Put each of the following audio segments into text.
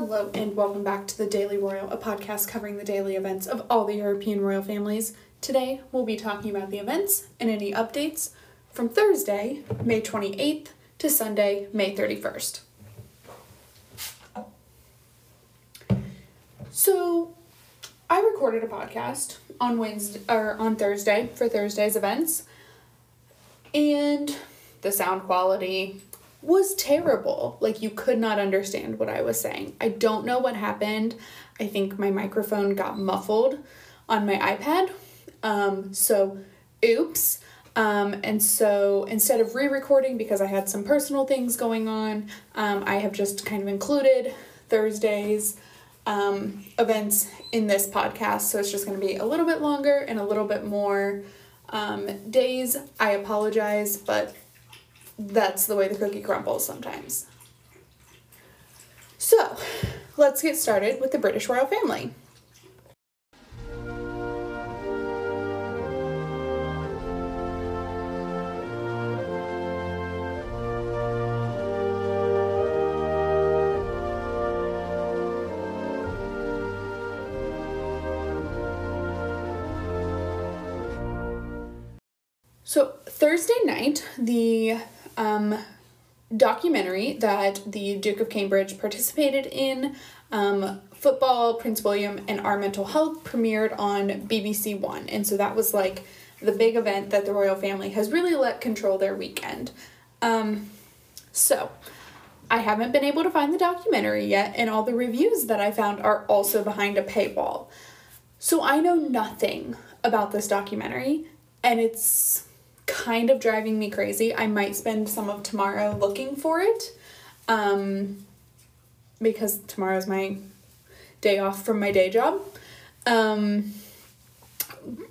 Hello, and welcome back to the Daily Royal, a podcast covering the daily events of all the European royal families. Today, we'll be talking about the events and any updates from Thursday, May 28th to Sunday, May 31st. So, I recorded a podcast on Wednesday or on Thursday for Thursday's events, and the sound quality was terrible. Like you could not understand what I was saying. I don't know what happened. I think my microphone got muffled on my iPad. Um, so oops. Um, and so instead of re-recording because I had some personal things going on, um, I have just kind of included Thursday's um, events in this podcast. So it's just going to be a little bit longer and a little bit more um, days. I apologize, but that's the way the cookie crumbles sometimes. So, let's get started with the British royal family. So, Thursday night, the um, documentary that the Duke of Cambridge participated in, um, Football, Prince William, and Our Mental Health premiered on BBC One. And so that was like the big event that the royal family has really let control their weekend. Um, so, I haven't been able to find the documentary yet, and all the reviews that I found are also behind a paywall. So, I know nothing about this documentary, and it's kind of driving me crazy. I might spend some of tomorrow looking for it um, because tomorrow's my day off from my day job. Um,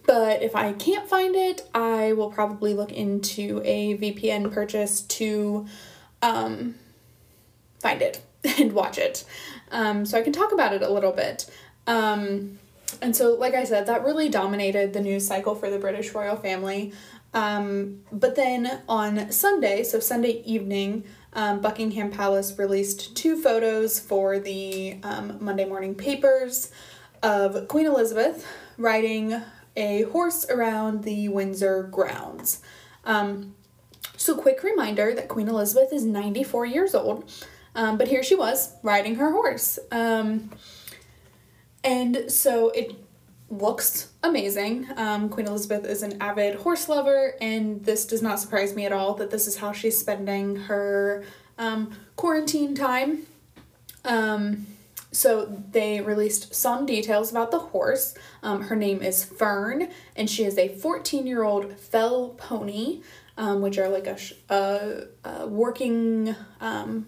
but if I can't find it, I will probably look into a VPN purchase to um, find it and watch it. Um, so I can talk about it a little bit. Um, and so, like I said, that really dominated the news cycle for the British royal family. Um, but then on Sunday, so Sunday evening, um, Buckingham Palace released two photos for the um, Monday morning papers of Queen Elizabeth riding a horse around the Windsor grounds. Um, so, quick reminder that Queen Elizabeth is 94 years old, um, but here she was riding her horse. Um, and so it looks amazing. Um, Queen Elizabeth is an avid horse lover, and this does not surprise me at all that this is how she's spending her um, quarantine time. Um, so they released some details about the horse. Um, her name is Fern, and she is a 14 year old fell pony, um, which are like a, a, a working um,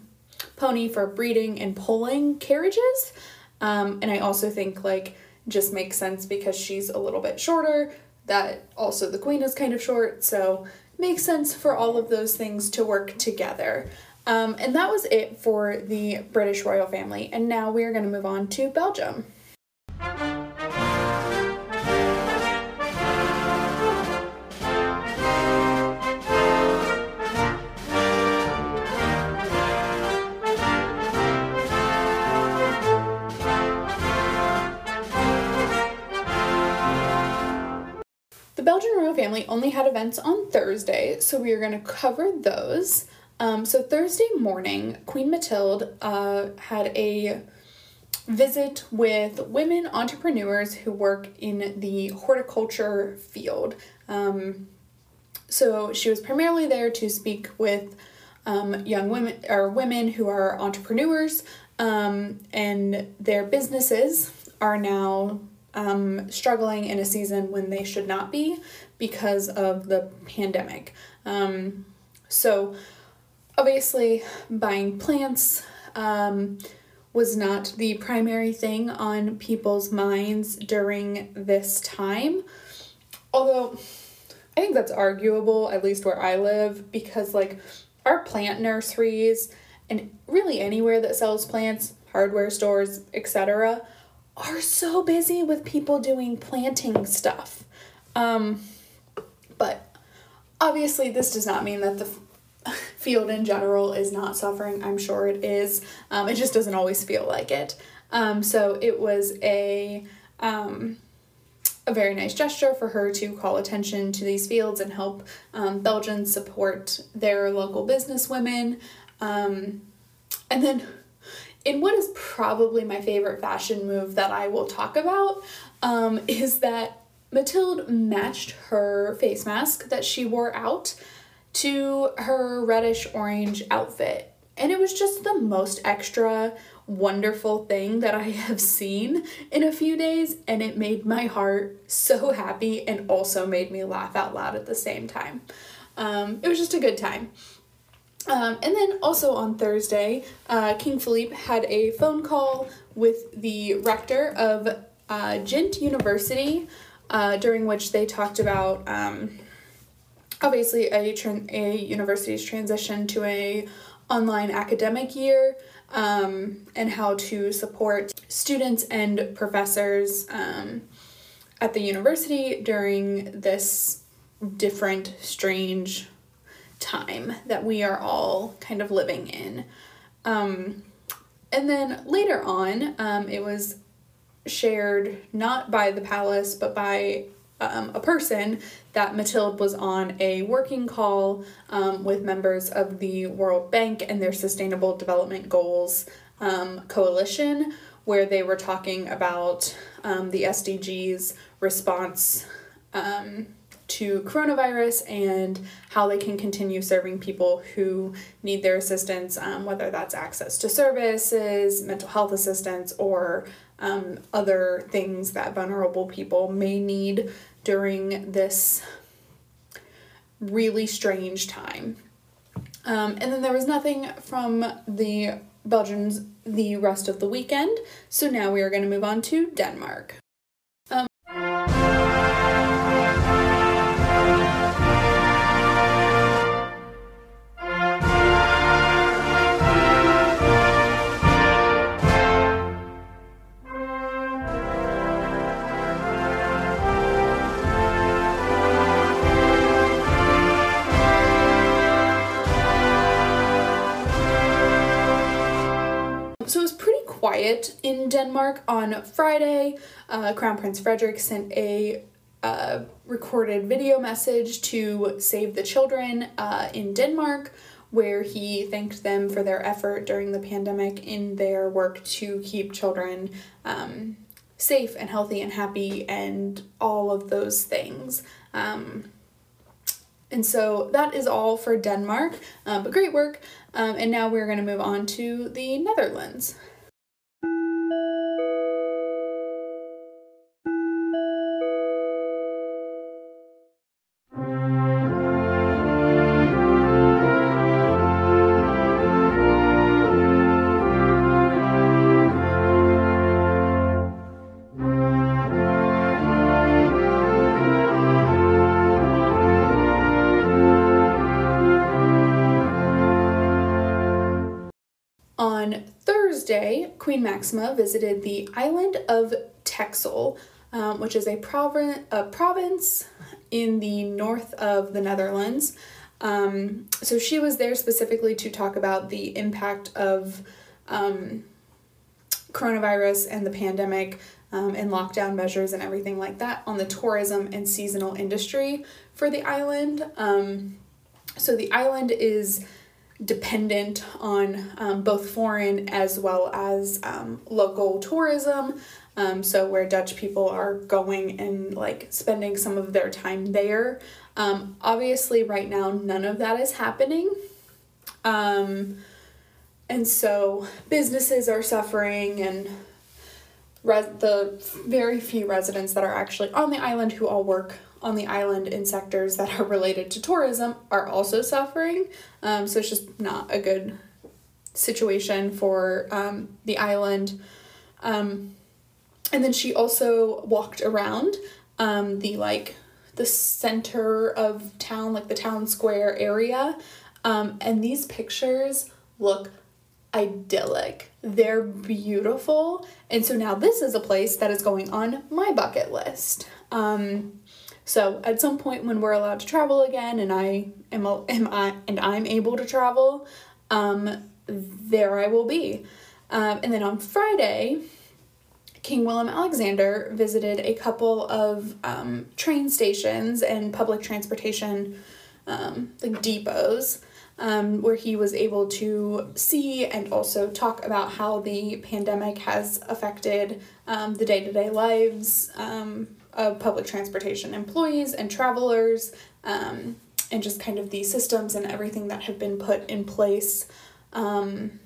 pony for breeding and pulling carriages. And I also think like just makes sense because she's a little bit shorter. That also the queen is kind of short, so makes sense for all of those things to work together. Um, and that was it for the British royal family. And now we are going to move on to Belgium. Royal family only had events on Thursday, so we are going to cover those. Um, so Thursday morning, Queen Mathilde uh, had a visit with women entrepreneurs who work in the horticulture field. Um, so she was primarily there to speak with um, young women or women who are entrepreneurs, um, and their businesses are now um, struggling in a season when they should not be because of the pandemic. Um, so, obviously, buying plants um, was not the primary thing on people's minds during this time. Although, I think that's arguable, at least where I live, because, like, our plant nurseries and really anywhere that sells plants, hardware stores, etc., are so busy with people doing planting stuff. Um, but obviously, this does not mean that the field in general is not suffering. I'm sure it is. Um, it just doesn't always feel like it. Um, so it was a um, a very nice gesture for her to call attention to these fields and help um, Belgians support their local business women. Um, and then, in what is probably my favorite fashion move that I will talk about, um, is that Mathilde matched her face mask that she wore out to her reddish orange outfit. And it was just the most extra wonderful thing that I have seen in a few days, and it made my heart so happy and also made me laugh out loud at the same time. Um, it was just a good time. Um, and then also on Thursday, uh, King Philippe had a phone call with the rector of uh, Ghent University, uh, during which they talked about um, obviously a, a university's transition to a online academic year um, and how to support students and professors um, at the university during this different, strange time that we are all kind of living in. Um, and then later on, um, it was shared not by the palace but by um, a person that Mathilde was on a working call um, with members of the World Bank and their Sustainable Development Goals um, coalition, where they were talking about um, the SDGs response um, to coronavirus and how they can continue serving people who need their assistance, um, whether that's access to services, mental health assistance, or um, other things that vulnerable people may need during this really strange time. Um, and then there was nothing from the Belgians the rest of the weekend, so now we are going to move on to Denmark. On Friday. Uh, Crown Prince Frederik sent a uh, recorded video message to Save the Children uh, in Denmark, where he thanked them for their effort during the pandemic in their work to keep children um, safe and healthy and happy and all of those things. Um, and so that is all for Denmark, um, but great work. Um, and now we're going to move on to the Netherlands. Queen Maxima visited the island of Texel, um, which is a, provin- a province in the north of the Netherlands. Um, so she was there specifically to talk about the impact of um, coronavirus and the pandemic um, and lockdown measures and everything like that on the tourism and seasonal industry for the island. Um, so the island is dependent on um, both foreign as well as um, local tourism. Um, so where Dutch people are going and like spending some of their time there. Um, obviously, right now, none of that is happening. Um, and so businesses are suffering and res- the very few residents that are actually on the island who all work on the island in sectors that are related to tourism are also suffering. Um, so it's just not a good situation for um, the island. Um, and then she also walked around um, the like the center of town, like the town square area. Um, and these pictures look idyllic. They're beautiful. And so now this is a place that is going on my bucket list. Um, So at some point when we're allowed to travel again, and I am, am I and I'm able to travel, um, there I will be. Um, and then on Friday, King Willem Alexander visited a couple of um, train stations and public transportation um, like depots um, where he was able to see and also talk about how the pandemic has affected um, the day to day lives um, of public transportation employees and travelers, um, and just kind of the systems and everything that have been put in place um,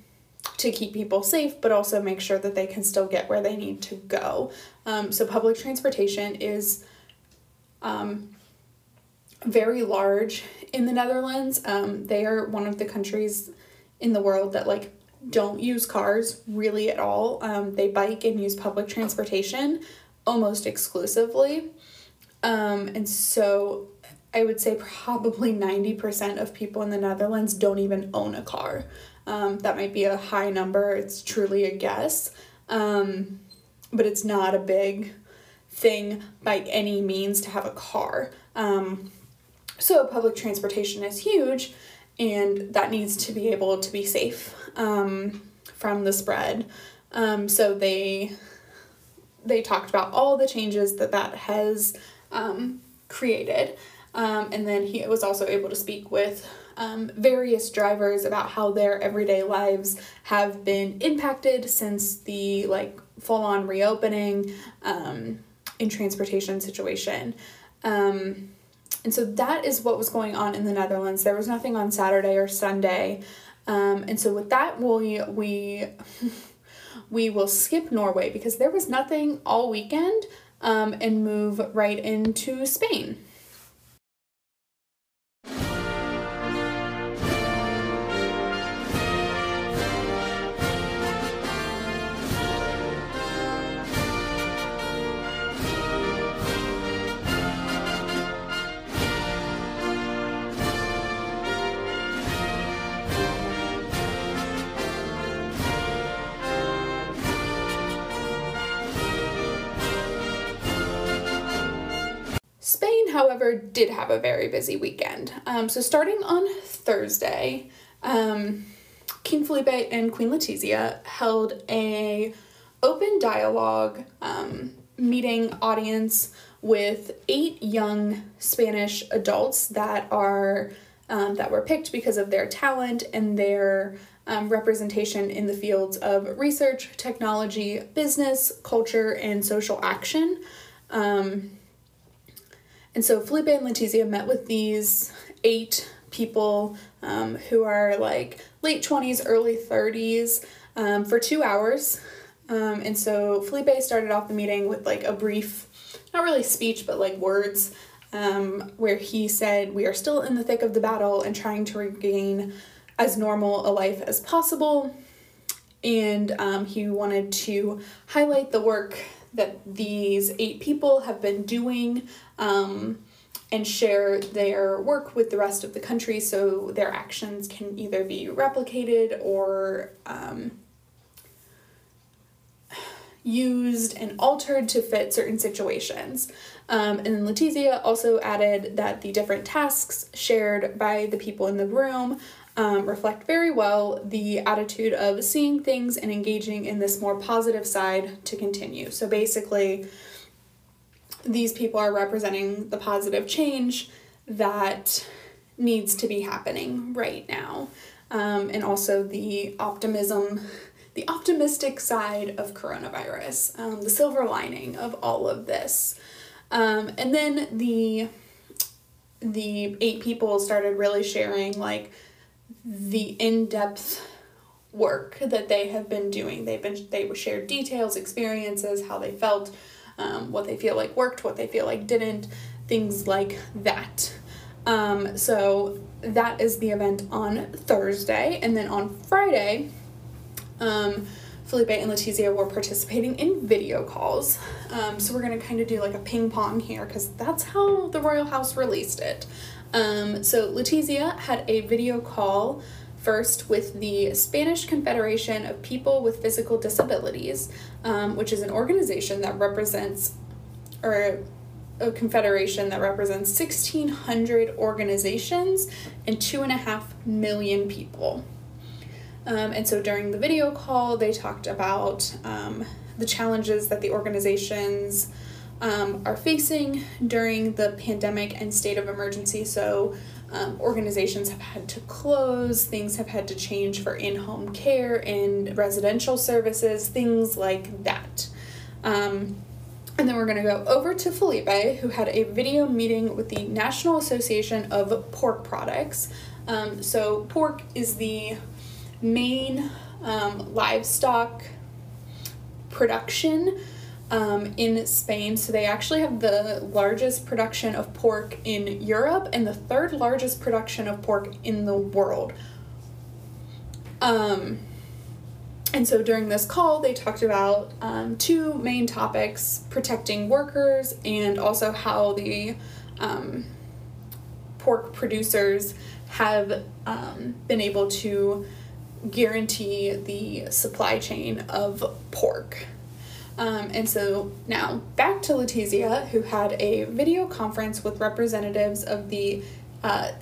to keep people safe, but also make sure that they can still get where they need to go. Um, so, public transportation is um, very large in the Netherlands. Um, they are one of the countries in the world that like don't use cars really at all. Um, they bike and use public transportation almost exclusively. Um, and so I would say probably 90% of people in the Netherlands don't even own a car. Um, that might be a high number, it's truly a guess. Um, but it's not a big thing by any means to have a car. Um, so, public transportation is huge, and that needs to be able to be safe um, from the spread. Um, so, they they talked about all the changes that that has um, created. Um, and then he was also able to speak with um, various drivers about how their everyday lives have been impacted since the like full on reopening um, in transportation situation. Um, and so that is what was going on in the Netherlands. There was nothing on Saturday or Sunday. Um, and so with that, we we we will skip Norway because there was nothing all weekend um, and move right into Spain. However, did have a very busy weekend. Um, so starting on Thursday, um, King Felipe and Queen Letizia held a open dialogue um, meeting audience with eight young Spanish adults that are um, that were picked because of their talent and their um, representation in the fields of research, technology, business, culture, and social action. Um, and so Felipe and Letizia met with these eight people um, who are like late 20s, early 30s um, for two hours. Um, and so Felipe started off the meeting with like a brief, not really speech, but like words, um, where he said, We are still in the thick of the battle and trying to regain as normal a life as possible. And um, he wanted to highlight the work that these eight people have been doing um, and share their work with the rest of the country so their actions can either be replicated or um, used and altered to fit certain situations. Um, and then Letizia also added that the different tasks shared by the people in the room um, reflect very well the attitude of seeing things and engaging in this more positive side to continue. So basically, these people are representing the positive change that needs to be happening right now. Um, and also the optimism, the optimistic side of coronavirus, um, the silver lining of all of this. Um, and then the the eight people started really sharing like the in-depth work that they have been doing. They've been they shared details, experiences, how they felt, um, what they feel like worked, what they feel like didn't, things like that. Um, so that is the event on Thursday, and then on Friday, um, Felipe and Letizia were participating in video calls. Um, so we're gonna kind of do like a ping pong here because that's how the Royal House released it. Um, so Letizia had a video call first with the Spanish Confederation of People with Physical Disabilities, um, which is an organization that represents or a confederation that represents 1,600 organizations and two and a half million people. Um, and so during the video call, they talked about um, the challenges that the organizations um, are facing during the pandemic and state of emergency. So, um, organizations have had to close, things have had to change for in home care and residential services, things like that. Um, and then we're going to go over to Felipe, who had a video meeting with the National Association of Pork Products. Um, so, pork is the main um, livestock production um, in Spain. So, they actually have the largest production of pork in Europe and the third largest production of pork in the world. Um, and so during this call, they talked about um, two main topics protecting workers and also how the um, pork producers have um, been able to guarantee the supply chain of pork. Um, and so now back to Letizia, who had a video conference with representatives of the uh,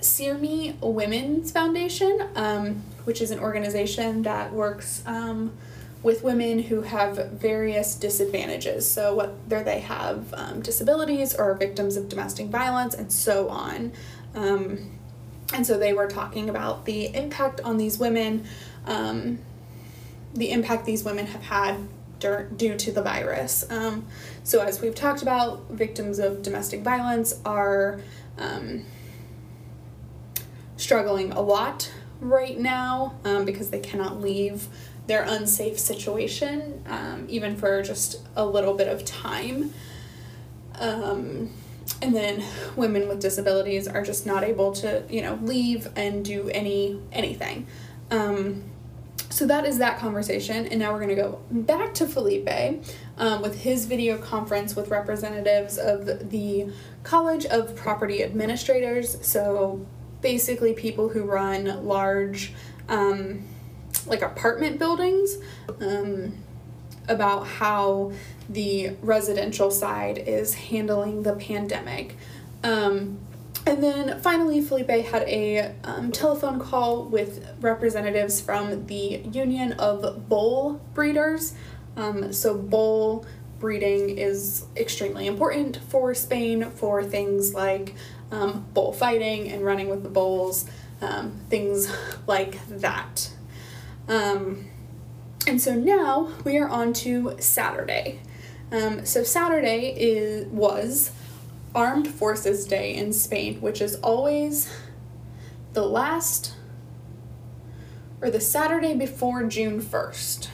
Women's Foundation, um, which is an organization that works um, with women who have various disadvantages. So, whether they have um, disabilities or are victims of domestic violence and so on. Um, and so, they were talking about the impact on these women, um, the impact these women have had due to the virus. Um, so, as we've talked about, victims of domestic violence are um, struggling a lot right now um, because they cannot leave their unsafe situation, um, even for just a little bit of time. Um, and then women with disabilities are just not able to, you know, leave and do any anything. Um, so that is that conversation, and now we're going to go back to Felipe um, with his video conference with representatives of the College of Property Administrators. So basically people who run large um, like apartment buildings um, about how the residential side is handling the pandemic. Um, and then finally, Felipe had a um, telephone call with representatives from the Union of Bull Breeders. Um, so, bull breeding is extremely important for Spain for things like um, bullfighting and running with the bulls, um, things like that. Um, and so now we are on to Saturday. Um, so Saturday is was Armed Forces Day in Spain, which is always the last or the Saturday before June 1st.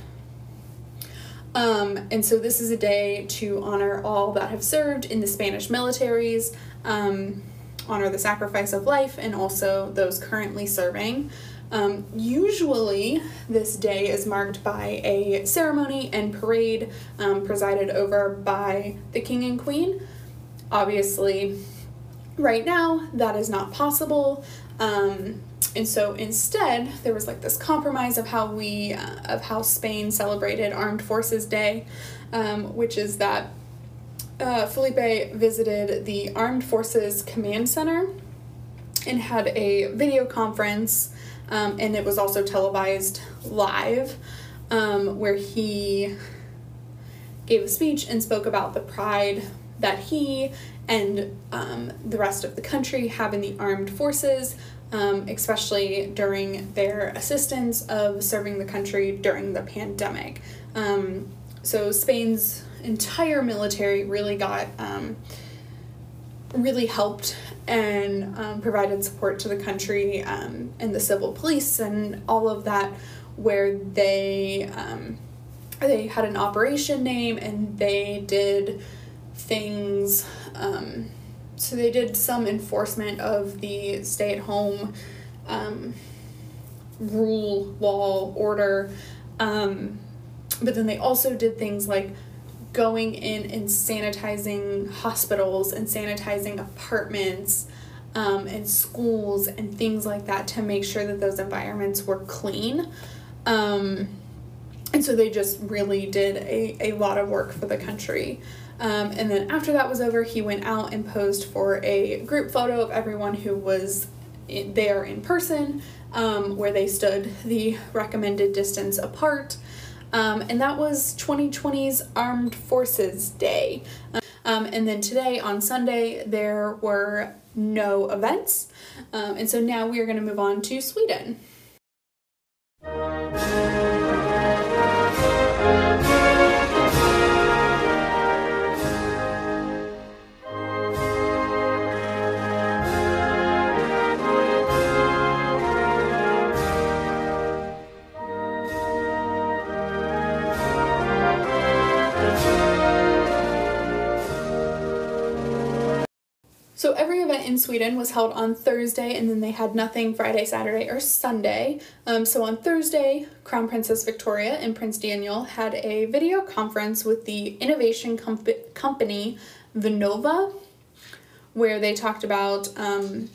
Um, and so this is a day to honor all that have served in the Spanish militaries. Um, honor the sacrifice of life and also those currently serving. Um, usually, this day is marked by a ceremony and parade um, presided over by the king and queen. Obviously, right now, that is not possible. Um, and so instead, there was like this compromise of how we, uh, of how Spain celebrated Armed Forces Day, um, which is that uh, Felipe visited the Armed Forces Command Center and had a video conference, um, and it was also televised live, um, where he gave a speech and spoke about the pride that he and um, the rest of the country have in the armed forces, um, especially during their assistance of serving the country during the pandemic. Um, so Spain's entire military really got um, really helped and um, provided support to the country um, and the civil police and all of that where they they had an operation name and they did things um, so they did some enforcement of the stay at home um, rule law order um, but then they also did things like going in and sanitizing hospitals and sanitizing apartments um, and schools and things like that to make sure that those environments were clean. Um, and so they just really did a, a lot of work for the country. Um, and then after that was over, he went out and posed for a group photo of everyone who was in, there in person, um, where they stood the recommended distance apart. Um, and that was 2020's Armed Forces Day. Um, and then today on Sunday, there were no events. Um, and so now we are going to move on to Sweden. Sweden was held on Thursday, and then they had nothing Friday, Saturday, or Sunday. Um, so on Thursday, Crown Princess Victoria and Prince Daniel had a video conference with the innovation comp- company Vinnova, where they talked about um,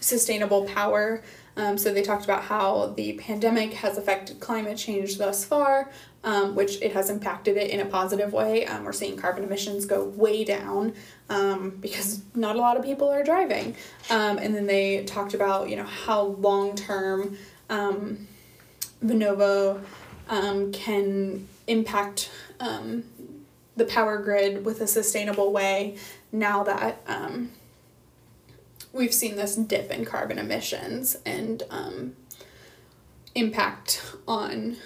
sustainable power. Um, so they talked about how the pandemic has affected climate change thus far, um, which it has impacted it in a positive way. Um, we're seeing carbon emissions go way down um, because not a lot of people are driving. Um, and then they talked about you know how long term um, Vinnova um, can impact the power grid with a sustainable way now that we've seen this dip in carbon emissions and impact on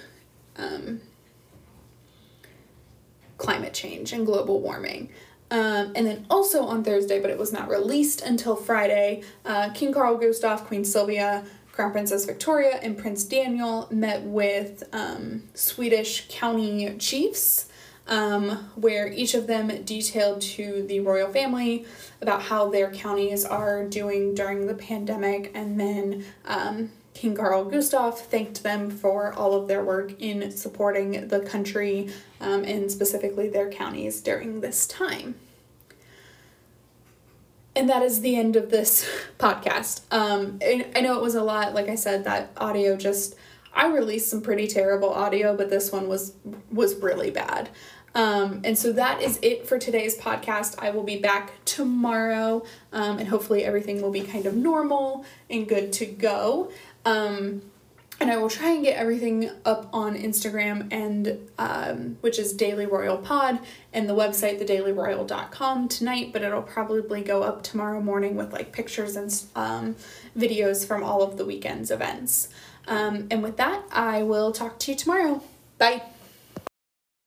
climate change and global warming. Um, and then also on Thursday, but it was not released until Friday, uh, King Carl Gustaf, Queen Sylvia, Crown Princess Victoria, and Prince Daniel met with um, Swedish county chiefs, um, where each of them detailed to the royal family about how their counties are doing during the pandemic, and then um, King Carl Gustav thanked them for all of their work in supporting the country um, and specifically their counties during this time. And that is the end of this podcast. Um, I know it was a lot. Like I said, that audio just I released some pretty terrible audio, but this one was was really bad. Um, and so that is it for today's podcast. I will be back tomorrow, um, and hopefully everything will be kind of normal and good to go. Um, and I will try and get everything up on Instagram and um, which is Daily Royal Pod and the website thedailyroyal.com tonight, but it'll probably go up tomorrow morning with like pictures and um, videos from all of the weekend's events. Um, and with that, I will talk to you tomorrow. Bye.